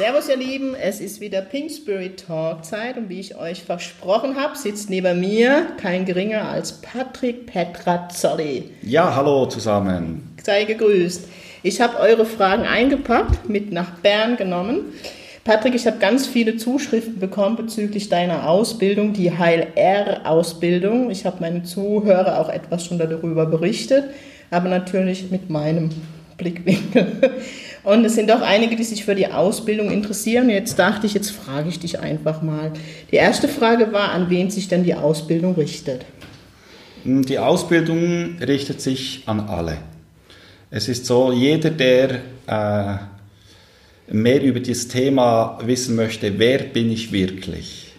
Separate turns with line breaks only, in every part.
Servus ihr Lieben, es ist wieder Pink Spirit Talk Zeit und wie ich euch versprochen habe, sitzt neben mir kein geringer als Patrick Petrazzoli.
Ja, hallo zusammen.
Sei gegrüßt. Ich habe eure Fragen eingepackt, mit nach Bern genommen. Patrick, ich habe ganz viele Zuschriften bekommen bezüglich deiner Ausbildung, die Heil-R-Ausbildung. Ich habe meinen Zuhörer auch etwas schon darüber berichtet, aber natürlich mit meinem Blickwinkel. Und es sind doch einige, die sich für die Ausbildung interessieren. Jetzt dachte ich, jetzt frage ich dich einfach mal. Die erste Frage war, an wen sich denn die Ausbildung richtet?
Die Ausbildung richtet sich an alle. Es ist so, jeder, der äh, mehr über dieses Thema wissen möchte, wer bin ich wirklich?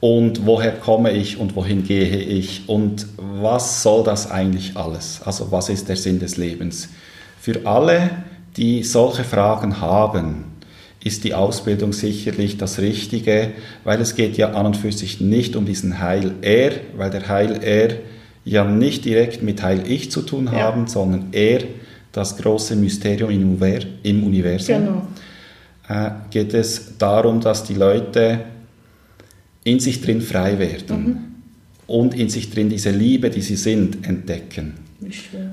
Und woher komme ich und wohin gehe ich? Und was soll das eigentlich alles? Also was ist der Sinn des Lebens? Für alle die solche Fragen haben, ist die Ausbildung sicherlich das Richtige, weil es geht ja an und für sich nicht um diesen Heil-Er, weil der Heil-Er ja nicht direkt mit Heil-Ich zu tun ja. haben, sondern er, das große Mysterium im Universum. Genau. Äh, geht es darum, dass die Leute in sich drin frei werden mhm. und in sich drin diese Liebe, die sie sind, entdecken.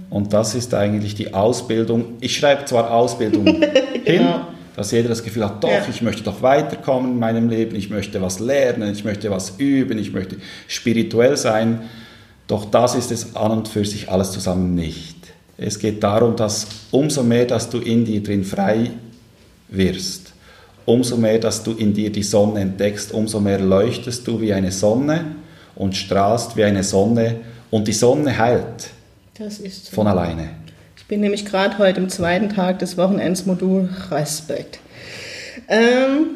Und das ist eigentlich die Ausbildung. Ich schreibe zwar Ausbildung genau. hin, dass jeder das Gefühl hat, doch, ja. ich möchte doch weiterkommen in meinem Leben, ich möchte was lernen, ich möchte was üben, ich möchte spirituell sein. Doch das ist es an und für sich alles zusammen nicht. Es geht darum, dass umso mehr, dass du in dir drin frei wirst, umso mehr, dass du in dir die Sonne entdeckst, umso mehr leuchtest du wie eine Sonne und strahlst wie eine Sonne und die Sonne heilt. Das ist so. Von alleine.
Ich bin nämlich gerade heute im zweiten Tag des Wochenendsmodul Respekt. Ähm,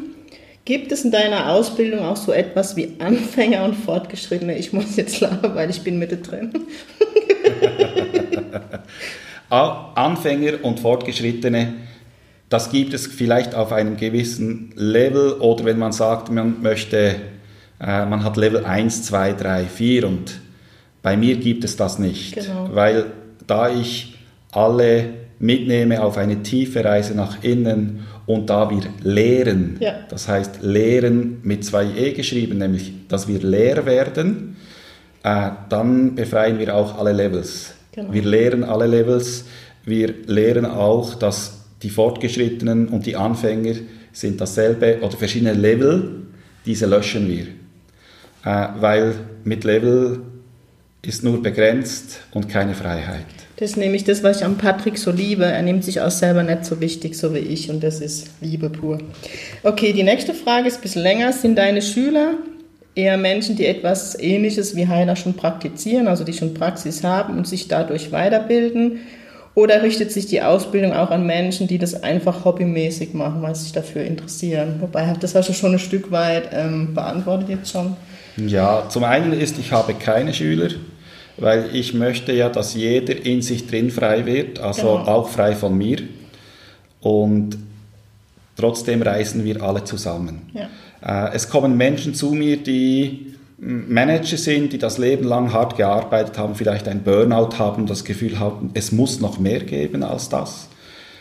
gibt es in deiner Ausbildung auch so etwas wie Anfänger und Fortgeschrittene? Ich muss jetzt lachen, weil ich bin mittendrin.
Anfänger und Fortgeschrittene, das gibt es vielleicht auf einem gewissen Level oder wenn man sagt, man möchte, äh, man hat Level 1, 2, 3, 4 und bei mir gibt es das nicht, genau. weil da ich alle mitnehme auf eine tiefe Reise nach innen und da wir lehren, ja. das heißt lehren mit zwei E geschrieben, nämlich dass wir leer werden, äh, dann befreien wir auch alle Levels. Genau. Wir lehren alle Levels, wir lehren auch, dass die Fortgeschrittenen und die Anfänger sind dasselbe oder verschiedene Level, diese löschen wir. Äh, weil mit Level ist nur begrenzt und keine Freiheit.
Das ist nämlich das, was ich am Patrick so liebe. Er nimmt sich auch selber nicht so wichtig, so wie ich, und das ist Liebe pur. Okay, die nächste Frage ist ein bisschen länger. Sind deine Schüler eher Menschen, die etwas Ähnliches wie Heiler schon praktizieren, also die schon Praxis haben und sich dadurch weiterbilden? Oder richtet sich die Ausbildung auch an Menschen, die das einfach hobbymäßig machen, weil sie sich dafür interessieren? Wobei, das hast du schon ein Stück weit ähm, beantwortet jetzt schon.
Ja, zum einen ist, ich habe keine Schüler, weil ich möchte ja, dass jeder in sich drin frei wird, also genau. auch frei von mir. Und trotzdem reisen wir alle zusammen. Ja. Äh, es kommen Menschen zu mir, die Manager sind, die das Leben lang hart gearbeitet haben, vielleicht ein Burnout haben, das Gefühl haben, es muss noch mehr geben als das.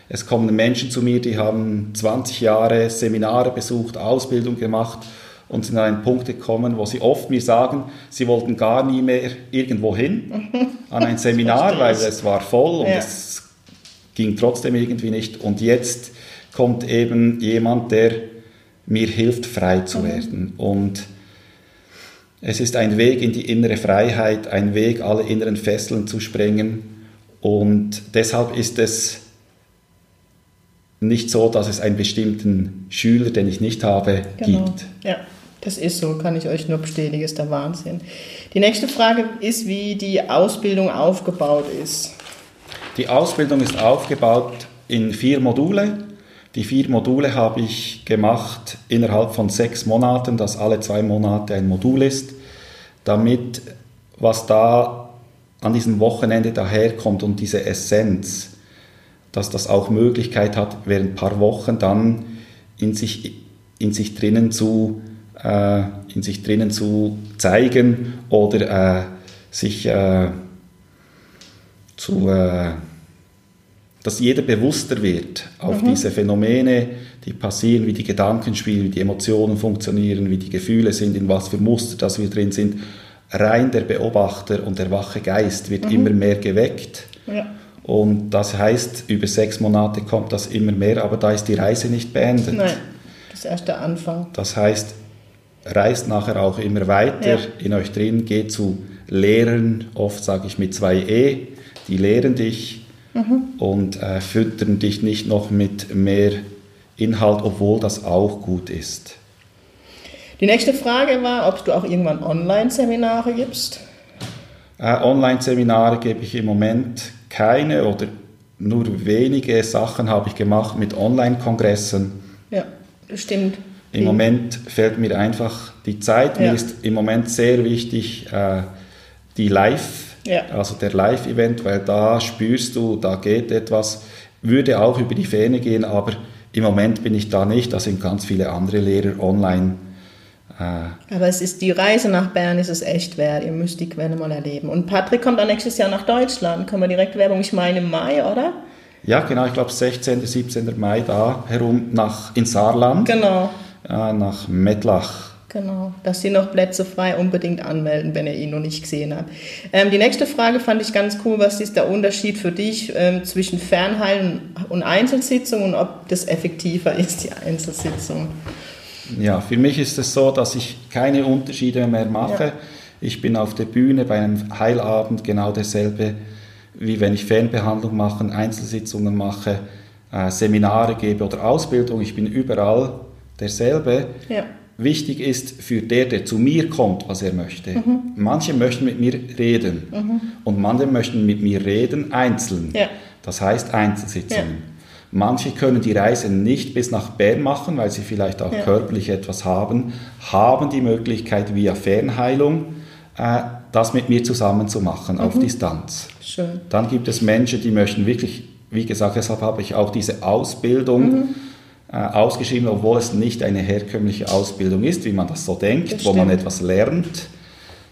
Es kommen Menschen zu mir, die haben 20 Jahre Seminare besucht, Ausbildung gemacht und sind an einen Punkt gekommen, wo sie oft mir sagen, sie wollten gar nie mehr irgendwo hin an ein Seminar, weil es war voll und ja. es ging trotzdem irgendwie nicht. Und jetzt kommt eben jemand, der mir hilft, frei zu mhm. werden. Und es ist ein Weg in die innere Freiheit, ein Weg, alle inneren Fesseln zu sprengen. Und deshalb ist es nicht so, dass es einen bestimmten Schüler, den ich nicht habe, genau. gibt.
Ja. Das ist so, kann ich euch nur bestätigen, ist der Wahnsinn. Die nächste Frage ist, wie die Ausbildung aufgebaut ist.
Die Ausbildung ist aufgebaut in vier Module. Die vier Module habe ich gemacht innerhalb von sechs Monaten, dass alle zwei Monate ein Modul ist, damit was da an diesem Wochenende daherkommt und diese Essenz, dass das auch Möglichkeit hat, während ein paar Wochen dann in sich, in sich drinnen zu äh, in sich drinnen zu zeigen oder äh, sich äh, zu, äh, dass jeder bewusster wird auf mhm. diese Phänomene, die passieren, wie die Gedanken spielen, wie die Emotionen funktionieren, wie die Gefühle sind, in was für Muster dass wir drin sind. Rein der Beobachter und der wache Geist wird mhm. immer mehr geweckt. Ja. Und das heißt, über sechs Monate kommt das immer mehr, aber da ist die Reise nicht beendet.
Nein, das ist erst der Anfang.
Das heißt, reist nachher auch immer weiter ja. in euch drin, geht zu Lehren, oft sage ich mit zwei E, die lehren dich mhm. und äh, füttern dich nicht noch mit mehr Inhalt, obwohl das auch gut ist.
Die nächste Frage war, ob du auch irgendwann Online-Seminare gibst.
Äh, Online-Seminare gebe ich im Moment keine oder nur wenige Sachen habe ich gemacht mit Online-Kongressen.
Ja, stimmt.
Im Moment fehlt mir einfach die Zeit. Ja. Mir ist im Moment sehr wichtig äh, die Live, ja. also der Live-Event, weil da spürst du, da geht etwas. Würde auch über die Fähne gehen, aber im Moment bin ich da nicht. Da sind ganz viele andere Lehrer online.
Äh, aber es ist die Reise nach Bern ist es echt wert. Ihr müsst die Quelle mal erleben. Und Patrick kommt dann nächstes Jahr nach Deutschland. Können wir direkt Werbung? Ich meine im Mai, oder?
Ja, genau. Ich glaube 16. 17. Mai da herum nach in Saarland.
Genau
äh, nach Mettlach.
Genau, dass Sie noch Plätze frei unbedingt anmelden, wenn ihr ihn noch nicht gesehen habt. Ähm, die nächste Frage fand ich ganz cool. Was ist der Unterschied für dich ähm, zwischen Fernheilen und Einzelsitzung und ob das effektiver ist, die Einzelsitzung?
Ja, für mich ist es so, dass ich keine Unterschiede mehr mache. Ja. Ich bin auf der Bühne bei einem Heilabend genau dasselbe, wie wenn ich Fernbehandlung mache, Einzelsitzungen mache, äh, Seminare gebe oder Ausbildung. Ich bin überall derselbe. Ja. Wichtig ist für der, der zu mir kommt, was er möchte. Mhm. Manche möchten mit mir reden mhm. und manche möchten mit mir reden einzeln. Ja. Das heißt Einzelsitzungen. Ja. Manche können die Reise nicht bis nach Bern machen, weil sie vielleicht auch körperlich etwas haben, haben die Möglichkeit via Fernheilung äh, das mit mir zusammen zu machen mhm. auf Distanz. Schön. Dann gibt es Menschen, die möchten wirklich, wie gesagt, deshalb habe ich auch diese Ausbildung mhm. Ausgeschrieben, obwohl es nicht eine herkömmliche Ausbildung ist, wie man das so denkt, das wo man etwas lernt,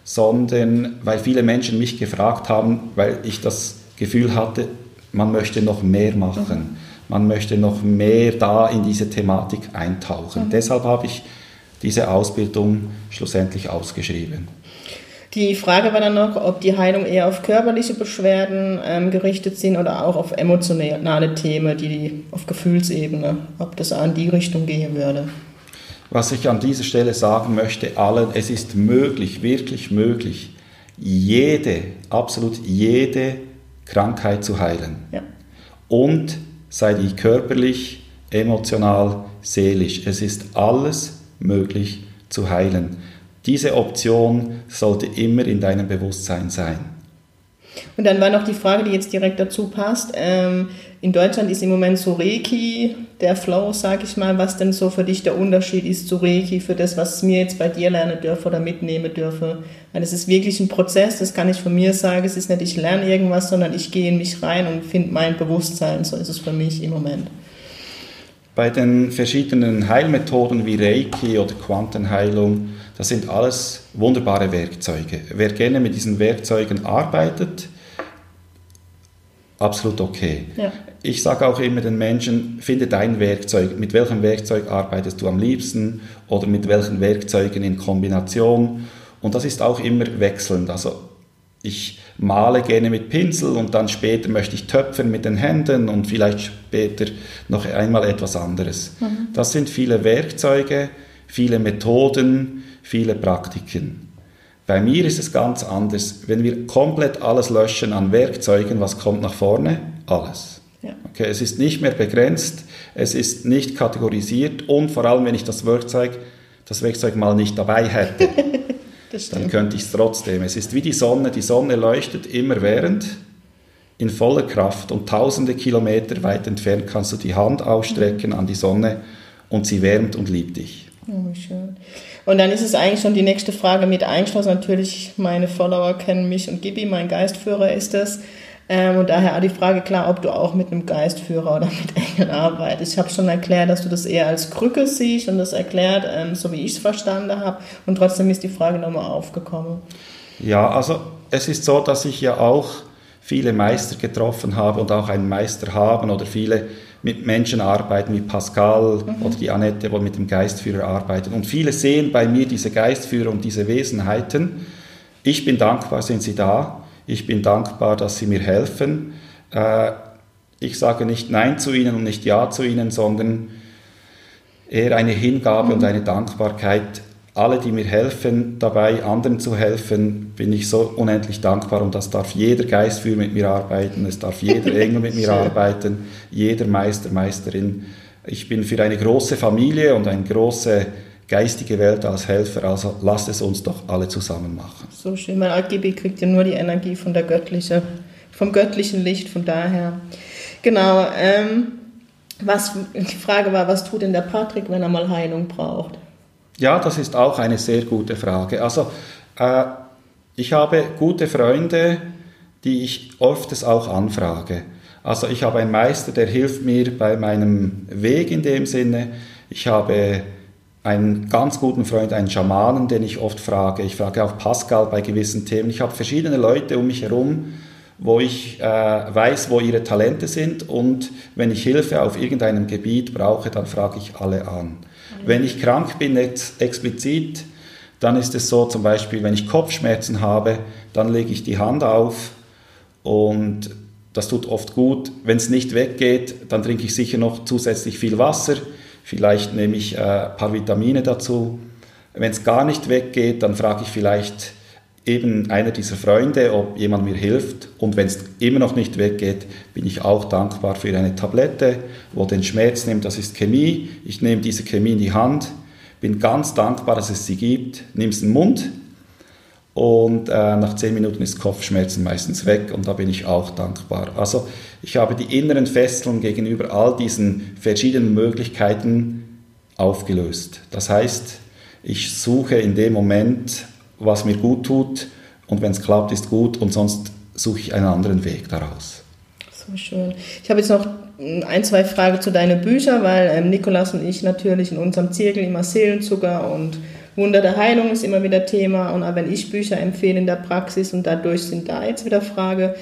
sondern weil viele Menschen mich gefragt haben, weil ich das Gefühl hatte, man möchte noch mehr machen. Mhm. Man möchte noch mehr da in diese Thematik eintauchen. Mhm. Deshalb habe ich diese Ausbildung schlussendlich ausgeschrieben.
Die Frage war dann noch, ob die Heilung eher auf körperliche Beschwerden ähm, gerichtet sind oder auch auf emotionale Themen, die auf Gefühlsebene, ob das an die Richtung gehen würde.
Was ich an dieser Stelle sagen möchte, allen, es ist möglich, wirklich möglich, jede, absolut jede Krankheit zu heilen. Ja. Und sei die körperlich, emotional, seelisch. Es ist alles möglich zu heilen. Diese Option sollte immer in deinem Bewusstsein sein.
Und dann war noch die Frage, die jetzt direkt dazu passt. Ähm, in Deutschland ist im Moment so Reiki der Flow, sag ich mal, was denn so für dich der Unterschied ist zu Reiki, für das, was mir jetzt bei dir lernen dürfe oder mitnehmen dürfe. Weil es ist wirklich ein Prozess, das kann ich von mir sagen. Es ist nicht, ich lerne irgendwas, sondern ich gehe in mich rein und finde mein Bewusstsein. So ist es für mich im Moment.
Bei den verschiedenen Heilmethoden wie Reiki oder Quantenheilung, das sind alles wunderbare Werkzeuge. Wer gerne mit diesen Werkzeugen arbeitet, absolut okay. Ja. Ich sage auch immer den Menschen, finde dein Werkzeug. Mit welchem Werkzeug arbeitest du am liebsten oder mit welchen Werkzeugen in Kombination? Und das ist auch immer wechselnd. Also ich male gerne mit Pinsel und dann später möchte ich töpfern mit den Händen und vielleicht später noch einmal etwas anderes. Mhm. Das sind viele Werkzeuge, viele Methoden, viele Praktiken. Bei mir ist es ganz anders. Wenn wir komplett alles löschen an Werkzeugen, was kommt nach vorne? Alles. Ja. Okay, es ist nicht mehr begrenzt, es ist nicht kategorisiert und vor allem, wenn ich das Werkzeug, das Werkzeug mal nicht dabei hätte. dann könnte ich es trotzdem. Es ist wie die Sonne, die Sonne leuchtet immer während in voller Kraft und tausende Kilometer weit entfernt kannst du die Hand ausstrecken an die Sonne und sie wärmt und liebt dich.
Oh, schön. Und dann ist es eigentlich schon die nächste Frage mit eingeschlossen. Natürlich, meine Follower kennen mich und Gibi, mein Geistführer ist das. Ähm, und daher auch die Frage klar, ob du auch mit einem Geistführer oder mit Engeln arbeitest. Ich habe schon erklärt, dass du das eher als Krücke siehst und das erklärt, ähm, so wie ich es verstanden habe. Und trotzdem ist die Frage nochmal aufgekommen.
Ja, also es ist so, dass ich ja auch viele Meister getroffen habe und auch einen Meister haben oder viele mit Menschen arbeiten, wie Pascal mhm. oder die Annette, die mit dem Geistführer arbeiten. Und viele sehen bei mir diese Geistführer und diese Wesenheiten. Ich bin dankbar, sind sie da. Ich bin dankbar, dass sie mir helfen. Äh, ich sage nicht Nein zu ihnen und nicht Ja zu ihnen, sondern eher eine Hingabe mhm. und eine Dankbarkeit. Alle, die mir helfen, dabei anderen zu helfen, bin ich so unendlich dankbar und das darf jeder Geistführer mit mir arbeiten, es darf jeder Engel mit mir arbeiten, jeder Meister, Meisterin. Ich bin für eine große Familie und eine große geistige Welt als Helfer, also lasst es uns doch alle zusammen machen.
So schön, weil AGB kriegt ja nur die Energie von der göttlichen, vom göttlichen Licht, von daher. Genau, ähm, was, die Frage war, was tut denn der Patrick, wenn er mal Heilung braucht?
Ja, das ist auch eine sehr gute Frage. Also, äh, ich habe gute Freunde, die ich oft auch anfrage. Also ich habe einen Meister, der hilft mir bei meinem Weg in dem Sinne. Ich habe einen ganz guten Freund, einen Schamanen, den ich oft frage. Ich frage auch Pascal bei gewissen Themen. Ich habe verschiedene Leute um mich herum, wo ich äh, weiß, wo ihre Talente sind und wenn ich Hilfe auf irgendeinem Gebiet brauche, dann frage ich alle an. Mhm. Wenn ich krank bin, jetzt explizit, dann ist es so, zum Beispiel, wenn ich Kopfschmerzen habe, dann lege ich die Hand auf und das tut oft gut. Wenn es nicht weggeht, dann trinke ich sicher noch zusätzlich viel Wasser Vielleicht nehme ich äh, ein paar Vitamine dazu. Wenn es gar nicht weggeht, dann frage ich vielleicht eben einer dieser Freunde, ob jemand mir hilft. Und wenn es immer noch nicht weggeht, bin ich auch dankbar für eine Tablette, wo den Schmerz nimmt. Das ist Chemie. Ich nehme diese Chemie in die Hand, bin ganz dankbar, dass es sie gibt, nehme es in den Mund und äh, nach zehn Minuten ist Kopfschmerzen meistens weg und da bin ich auch dankbar. Also ich habe die inneren Fesseln gegenüber all diesen verschiedenen Möglichkeiten aufgelöst. Das heißt, ich suche in dem Moment, was mir gut tut und wenn es klappt, ist gut und sonst suche ich einen anderen Weg daraus.
So schön. Ich habe jetzt noch ein, zwei Fragen zu deinen Büchern, weil ähm, Nikolas und ich natürlich in unserem Zirkel immer Seelenzucker und Wunder der Heilung ist immer wieder Thema und auch wenn ich Bücher empfehle in der Praxis und dadurch sind da jetzt wieder Frage.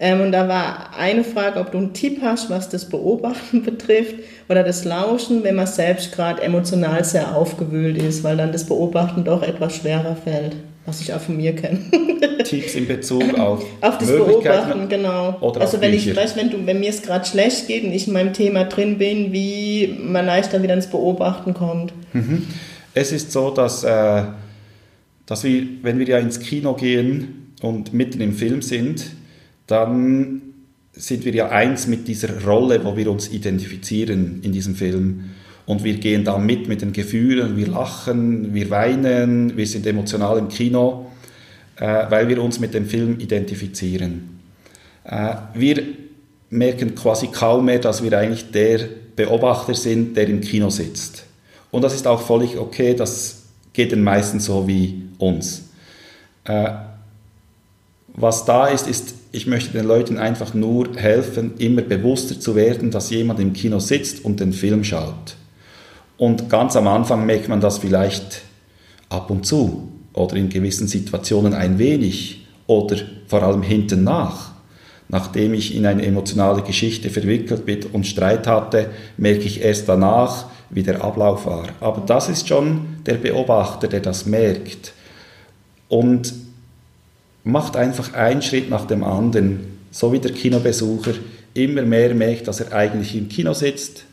Ähm, und da war eine Frage, ob du einen Tipp hast, was das Beobachten betrifft oder das Lauschen, wenn man selbst gerade emotional sehr aufgewühlt ist, weil dann das Beobachten doch etwas schwerer fällt, was ich auch von mir kenne.
Tipps in Bezug auf,
auf das Beobachten, genau. Also wenn ich weiß, wenn, du, wenn mir es gerade schlecht geht und ich in meinem Thema drin bin, wie man leichter wieder ins Beobachten kommt.
Mhm. Es ist so, dass, äh, dass wir, wenn wir ja ins Kino gehen und mitten im Film sind, dann sind wir ja eins mit dieser Rolle, wo wir uns identifizieren in diesem Film. Und wir gehen da mit mit den Gefühlen, wir lachen, wir weinen, wir sind emotional im Kino, äh, weil wir uns mit dem Film identifizieren. Äh, wir merken quasi kaum mehr, dass wir eigentlich der Beobachter sind, der im Kino sitzt. Und das ist auch völlig okay, das geht den meisten so wie uns. Äh, was da ist, ist, ich möchte den Leuten einfach nur helfen, immer bewusster zu werden, dass jemand im Kino sitzt und den Film schaut. Und ganz am Anfang merkt man das vielleicht ab und zu oder in gewissen Situationen ein wenig oder vor allem hinten nach. Nachdem ich in eine emotionale Geschichte verwickelt bin und Streit hatte, merke ich erst danach, wie der Ablauf war. Aber das ist schon der Beobachter, der das merkt und macht einfach einen Schritt nach dem anderen, so wie der Kinobesucher immer mehr merkt, dass er eigentlich im Kino sitzt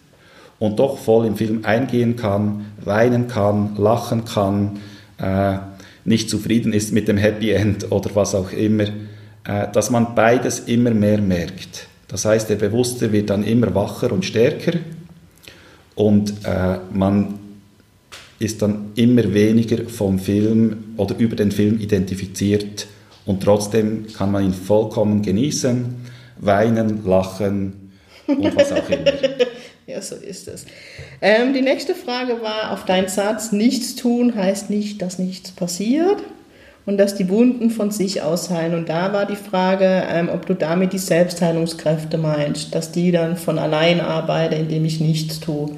und doch voll im Film eingehen kann, weinen kann, lachen kann, äh, nicht zufrieden ist mit dem Happy End oder was auch immer, äh, dass man beides immer mehr merkt. Das heißt, der Bewusste wird dann immer wacher und stärker und äh, man ist dann immer weniger vom Film oder über den Film identifiziert und trotzdem kann man ihn vollkommen genießen, weinen, lachen und was auch immer.
ja, so ist es. Ähm, die nächste Frage war auf deinen Satz, nichts tun heißt nicht, dass nichts passiert und dass die Wunden von sich aus heilen. Und da war die Frage, ähm, ob du damit die Selbstheilungskräfte meinst, dass die dann von allein arbeiten, indem ich nichts tue.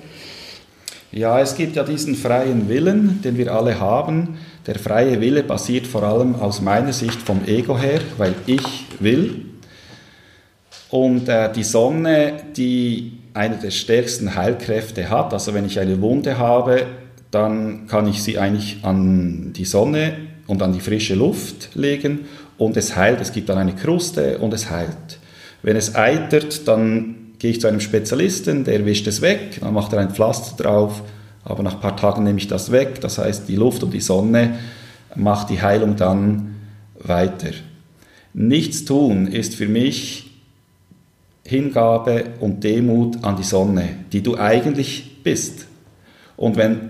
Ja, es gibt ja diesen freien Willen, den wir alle haben. Der freie Wille basiert vor allem aus meiner Sicht vom Ego her, weil ich will. Und äh, die Sonne, die eine der stärksten Heilkräfte hat, also wenn ich eine Wunde habe, dann kann ich sie eigentlich an die Sonne und an die frische Luft legen und es heilt. Es gibt dann eine Kruste und es heilt. Wenn es eitert, dann gehe ich zu einem Spezialisten, der wischt es weg, dann macht er ein Pflaster drauf, aber nach ein paar Tagen nehme ich das weg. Das heißt, die Luft und die Sonne macht die Heilung dann weiter. Nichts tun ist für mich Hingabe und Demut an die Sonne, die du eigentlich bist. Und wenn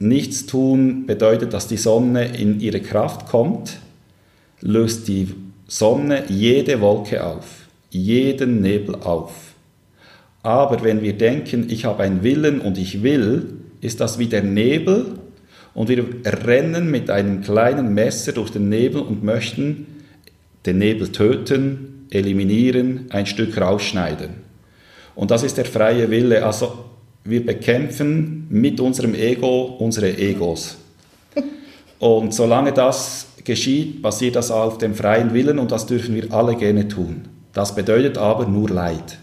nichts tun bedeutet, dass die Sonne in ihre Kraft kommt, löst die Sonne jede Wolke auf, jeden Nebel auf. Aber wenn wir denken, ich habe einen Willen und ich will, ist das wie der Nebel und wir rennen mit einem kleinen Messer durch den Nebel und möchten den Nebel töten, eliminieren, ein Stück rausschneiden. Und das ist der freie Wille. Also wir bekämpfen mit unserem Ego unsere Egos. Und solange das geschieht, basiert das auf dem freien Willen und das dürfen wir alle gerne tun. Das bedeutet aber nur Leid.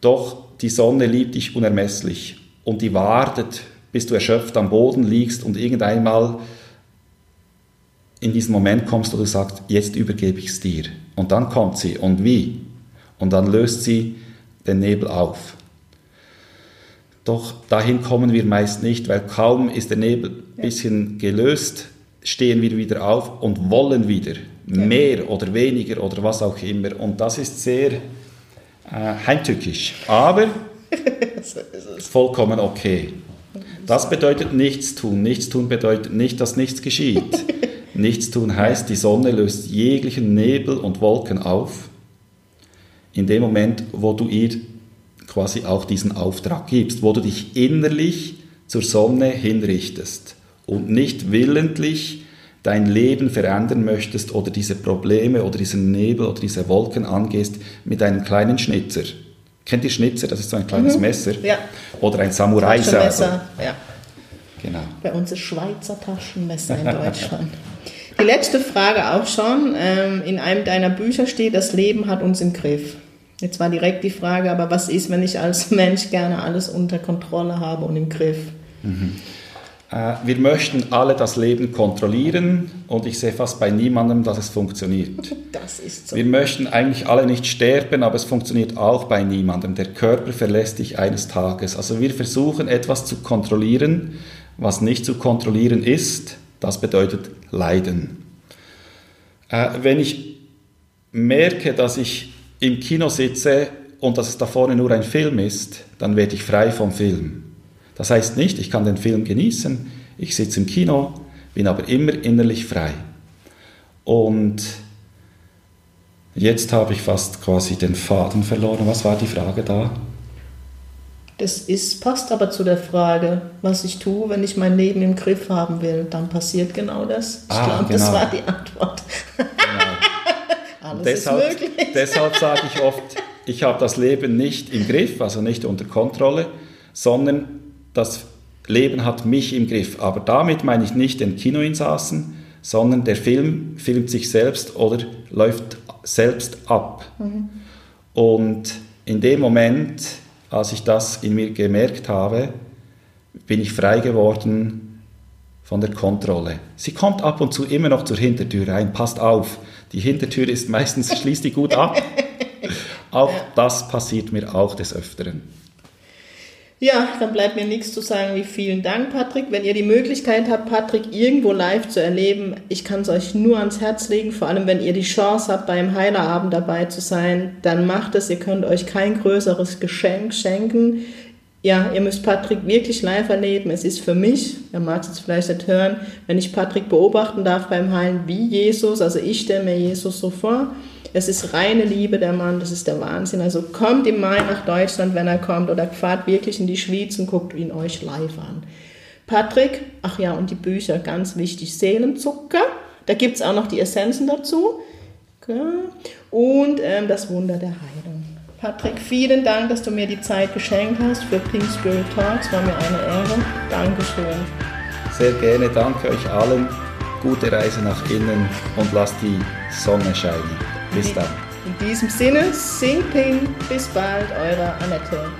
Doch die Sonne liebt dich unermesslich und die wartet, bis du erschöpft am Boden liegst und irgendeinmal in diesen Moment kommst, wo du sagst, jetzt übergebe ich es dir. Und dann kommt sie. Und wie? Und dann löst sie den Nebel auf. Doch dahin kommen wir meist nicht, weil kaum ist der Nebel ein bisschen gelöst, stehen wir wieder auf und wollen wieder mehr oder weniger oder was auch immer. Und das ist sehr äh, heimtückisch, aber vollkommen okay. Das bedeutet nichts tun. Nichts tun bedeutet nicht, dass nichts geschieht. Nichts tun heißt, die Sonne löst jeglichen Nebel und Wolken auf. In dem Moment, wo du ihr quasi auch diesen Auftrag gibst, wo du dich innerlich zur Sonne hinrichtest und nicht willentlich dein Leben verändern möchtest oder diese Probleme oder diesen Nebel oder diese Wolken angehst mit einem kleinen Schnitzer. Kennt ihr Schnitzer? Das ist so ein kleines mhm. Messer. Ja. Oder ein Samurai-Messer.
Ja. Genau. Bei uns ist Schweizer Taschenmesser in Deutschland. Die letzte Frage auch schon. Ähm, in einem deiner Bücher steht, das Leben hat uns im Griff. Jetzt war direkt die Frage, aber was ist, wenn ich als Mensch gerne alles unter Kontrolle habe und im Griff?
Mhm. Äh, wir möchten alle das Leben kontrollieren und ich sehe fast bei niemandem, dass es funktioniert.
Das ist so.
Wir möchten eigentlich alle nicht sterben, aber es funktioniert auch bei niemandem. Der Körper verlässt dich eines Tages. Also wir versuchen etwas zu kontrollieren, was nicht zu kontrollieren ist. Das bedeutet Leiden. Äh, wenn ich merke, dass ich im Kino sitze und dass es da vorne nur ein Film ist, dann werde ich frei vom Film. Das heißt nicht, ich kann den Film genießen, ich sitze im Kino, bin aber immer innerlich frei. Und jetzt habe ich fast quasi den Faden verloren. Was war die Frage da?
Das ist, passt aber zu der Frage, was ich tue, wenn ich mein Leben im Griff haben will. Dann passiert genau das. Ich ah, glaube, genau. das war die Antwort.
Alles deshalb, deshalb sage ich oft, ich habe das Leben nicht im Griff, also nicht unter Kontrolle, sondern das Leben hat mich im Griff. Aber damit meine ich nicht den Kinoinsassen, sondern der Film filmt sich selbst oder läuft selbst ab. Mhm. Und in dem Moment als ich das in mir gemerkt habe, bin ich frei geworden von der Kontrolle. Sie kommt ab und zu immer noch zur Hintertür rein, passt auf. Die Hintertür ist meistens, schließt die gut ab. Auch das passiert mir auch des Öfteren.
Ja, dann bleibt mir nichts zu sagen wie vielen Dank, Patrick. Wenn ihr die Möglichkeit habt, Patrick irgendwo live zu erleben, ich kann es euch nur ans Herz legen. Vor allem, wenn ihr die Chance habt, beim Heilerabend dabei zu sein, dann macht es. Ihr könnt euch kein größeres Geschenk schenken. Ja, ihr müsst Patrick wirklich live erleben. Es ist für mich, er mag es jetzt vielleicht nicht hören, wenn ich Patrick beobachten darf beim Heilen wie Jesus, also ich stelle mir Jesus so vor, Es ist reine Liebe, der Mann, das ist der Wahnsinn. Also kommt im Mai nach Deutschland, wenn er kommt, oder fahrt wirklich in die Schweiz und guckt ihn euch live an. Patrick, ach ja, und die Bücher, ganz wichtig, Seelenzucker. Da gibt es auch noch die Essenzen dazu. Und ähm, das Wunder der Heilung. Patrick, vielen Dank, dass du mir die Zeit geschenkt hast für Pink Spirit Talks. War mir eine Ehre. Dankeschön.
Sehr gerne, danke euch allen. Gute Reise nach innen und lasst die Sonne scheinen. Bis dann.
In diesem Sinne, sing Ping. Bis bald, eure Annette.